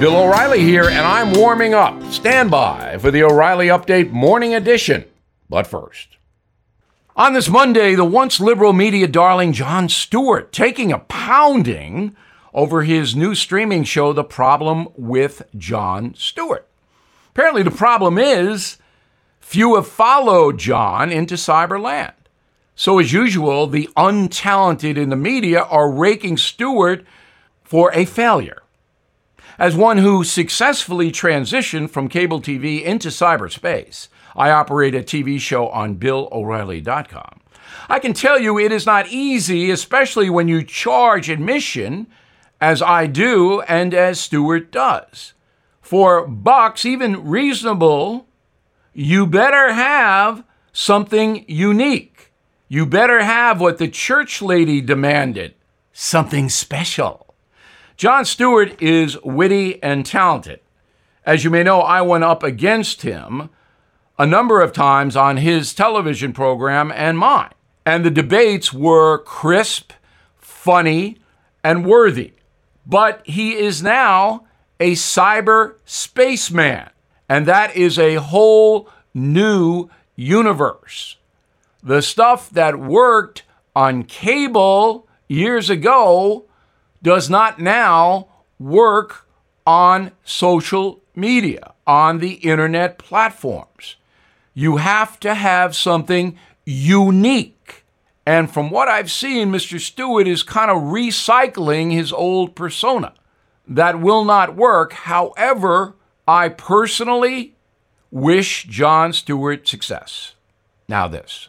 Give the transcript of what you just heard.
Bill O'Reilly here, and I'm warming up. Stand by for the O'Reilly Update Morning Edition. But first, on this Monday, the once liberal media darling Jon Stewart taking a pounding over his new streaming show, The Problem with Jon Stewart. Apparently, the problem is few have followed Jon into cyberland. So, as usual, the untalented in the media are raking Stewart for a failure. As one who successfully transitioned from cable TV into cyberspace, I operate a TV show on BillO'Reilly.com. I can tell you it is not easy, especially when you charge admission, as I do and as Stewart does. For bucks, even reasonable, you better have something unique. You better have what the church lady demanded something special. Jon Stewart is witty and talented. As you may know, I went up against him a number of times on his television program and mine. And the debates were crisp, funny, and worthy. But he is now a cyber spaceman, and that is a whole new universe. The stuff that worked on cable years ago does not now work on social media, on the internet platforms. You have to have something unique. And from what I've seen, Mr. Stewart is kind of recycling his old persona. That will not work. However, I personally wish Jon Stewart success. Now, this.